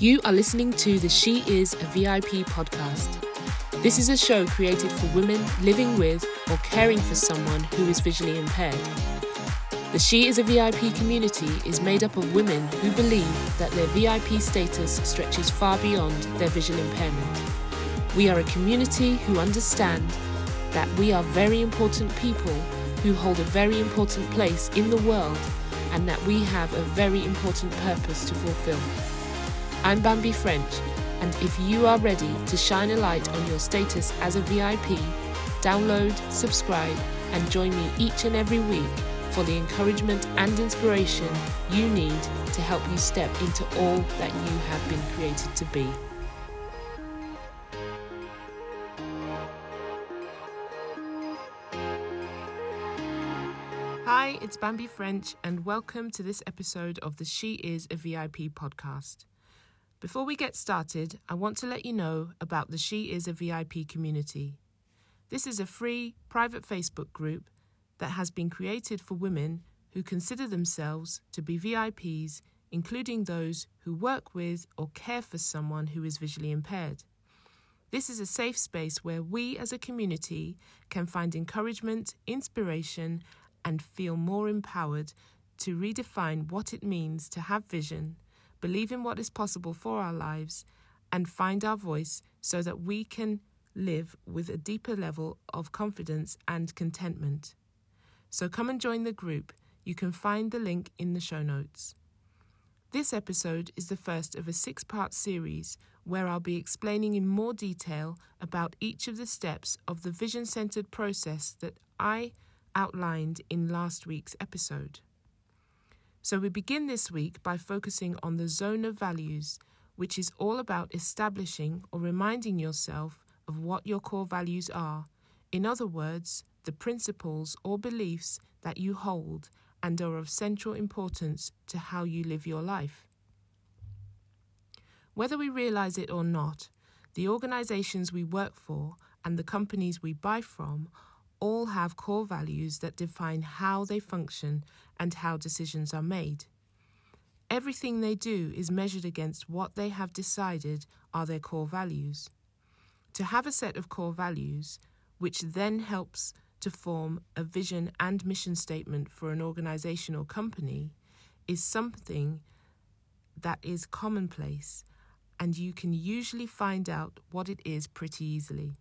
You are listening to the She Is a VIP podcast. This is a show created for women living with or caring for someone who is visually impaired. The She is a VIP community is made up of women who believe that their VIP status stretches far beyond their visual impairment. We are a community who understand that we are very important people who hold a very important place in the world and that we have a very important purpose to fulfill. I'm Bambi French, and if you are ready to shine a light on your status as a VIP, download, subscribe, and join me each and every week for the encouragement and inspiration you need to help you step into all that you have been created to be. Hi, it's Bambi French, and welcome to this episode of the She Is a VIP podcast. Before we get started, I want to let you know about the She Is a VIP community. This is a free, private Facebook group that has been created for women who consider themselves to be VIPs, including those who work with or care for someone who is visually impaired. This is a safe space where we as a community can find encouragement, inspiration, and feel more empowered to redefine what it means to have vision, believe in what is possible for our lives, and find our voice so that we can live with a deeper level of confidence and contentment. So come and join the group. You can find the link in the show notes. This episode is the first of a six part series where I'll be explaining in more detail about each of the steps of the vision centered process that I outlined in last week's episode. So we begin this week by focusing on the zone of values, which is all about establishing or reminding yourself of what your core values are. In other words, the principles or beliefs that you hold and are of central importance to how you live your life. Whether we realize it or not, the organizations we work for and the companies we buy from all have core values that define how they function and how decisions are made. Everything they do is measured against what they have decided are their core values. To have a set of core values, which then helps to form a vision and mission statement for an organization or company, is something that is commonplace, and you can usually find out what it is pretty easily.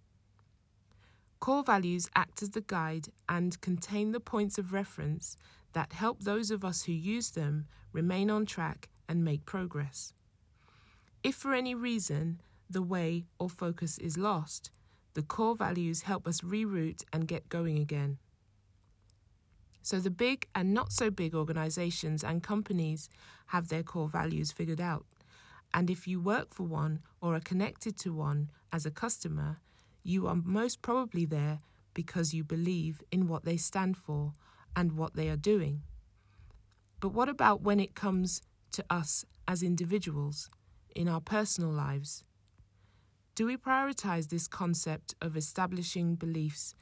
Core values act as the guide and contain the points of reference that help those of us who use them remain on track and make progress. If for any reason the way or focus is lost, the core values help us reroute and get going again. So the big and not so big organizations and companies have their core values figured out. And if you work for one or are connected to one as a customer, you are most probably there because you believe in what they stand for and what they are doing. But what about when it comes to us as individuals in our personal lives? Do we prioritize this concept of establishing beliefs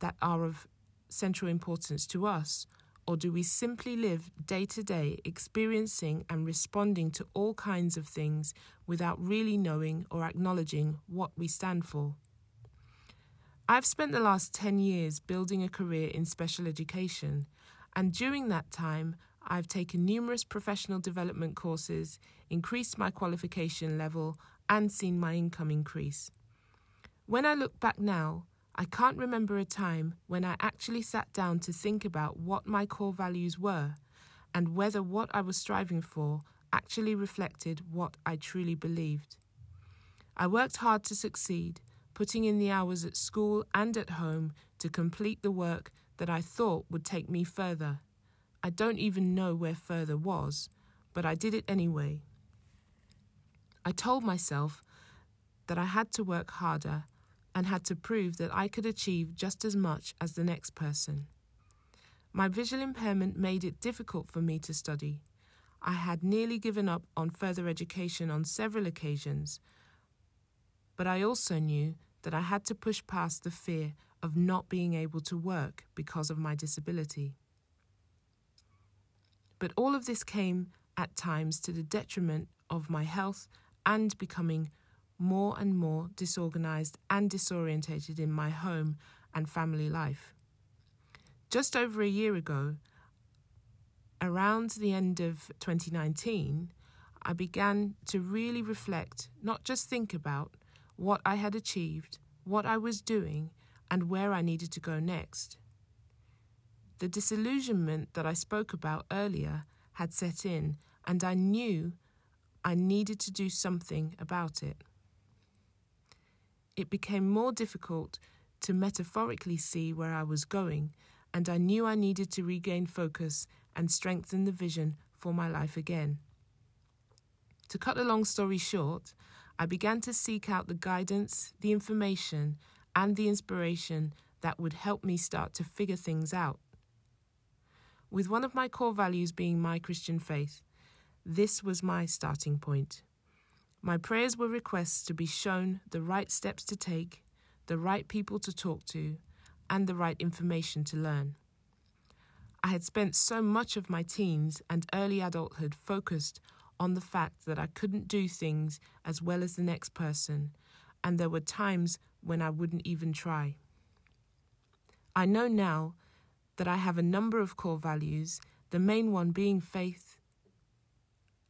that are of central importance to us? Or do we simply live day to day experiencing and responding to all kinds of things without really knowing or acknowledging what we stand for? I've spent the last 10 years building a career in special education, and during that time, I've taken numerous professional development courses, increased my qualification level, and seen my income increase. When I look back now, I can't remember a time when I actually sat down to think about what my core values were and whether what I was striving for actually reflected what I truly believed. I worked hard to succeed putting in the hours at school and at home to complete the work that I thought would take me further. I don't even know where further was, but I did it anyway. I told myself that I had to work harder and had to prove that I could achieve just as much as the next person. My visual impairment made it difficult for me to study. I had nearly given up on further education on several occasions, but I also knew that I had to push past the fear of not being able to work because of my disability. But all of this came at times to the detriment of my health and becoming more and more disorganized and disorientated in my home and family life. Just over a year ago, around the end of 2019, I began to really reflect, not just think about, what I had achieved, what I was doing, and where I needed to go next. The disillusionment that I spoke about earlier had set in, and I knew I needed to do something about it. It became more difficult to metaphorically see where I was going, and I knew I needed to regain focus and strengthen the vision for my life again. To cut a long story short, I began to seek out the guidance, the information, and the inspiration that would help me start to figure things out. With one of my core values being my Christian faith, this was my starting point. My prayers were requests to be shown the right steps to take, the right people to talk to, and the right information to learn. I had spent so much of my teens and early adulthood focused on the fact that I couldn't do things as well as the next person, and there were times when I wouldn't even try. I know now that I have a number of core values, the main one being faith,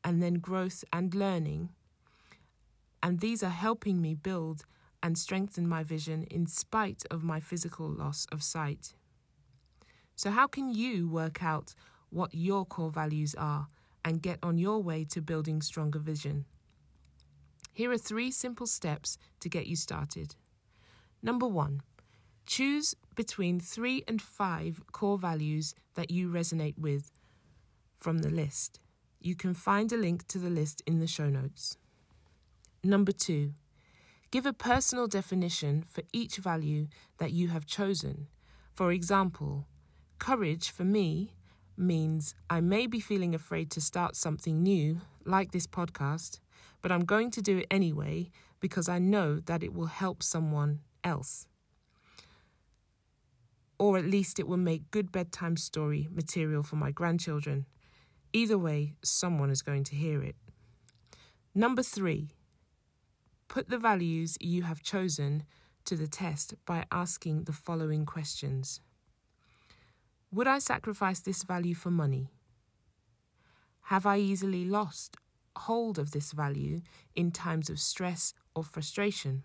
and then growth and learning. And these are helping me build and strengthen my vision in spite of my physical loss of sight. So, how can you work out what your core values are and get on your way to building stronger vision? Here are three simple steps to get you started. Number one, choose between three and five core values that you resonate with from the list. You can find a link to the list in the show notes. Number two, give a personal definition for each value that you have chosen. For example, courage for me means I may be feeling afraid to start something new, like this podcast, but I'm going to do it anyway because I know that it will help someone else. Or at least it will make good bedtime story material for my grandchildren. Either way, someone is going to hear it. Number three, put the values you have chosen to the test by asking the following questions. Would I sacrifice this value for money? Have I easily lost hold of this value in times of stress or frustration?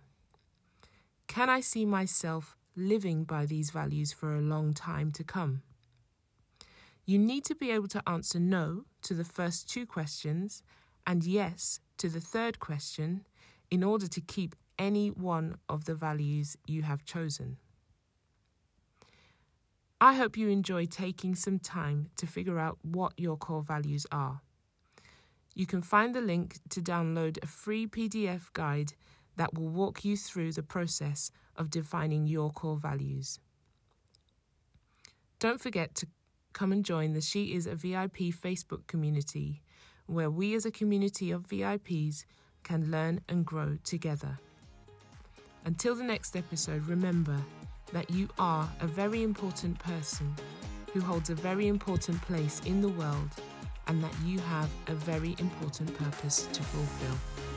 Can I see myself living by these values for a long time to come? You need to be able to answer no to the first two questions and yes to the third question in order to keep any one of the values you have chosen. I hope you enjoy taking some time to figure out what your core values are. You can find the link to download a free PDF guide that will walk you through the process of defining your core values. Don't forget to come and join the She Is a VIP Facebook community, where we as a community of VIPs can learn and grow together. Until the next episode, remember that you are a very important person who holds a very important place in the world and that you have a very important purpose to fulfill.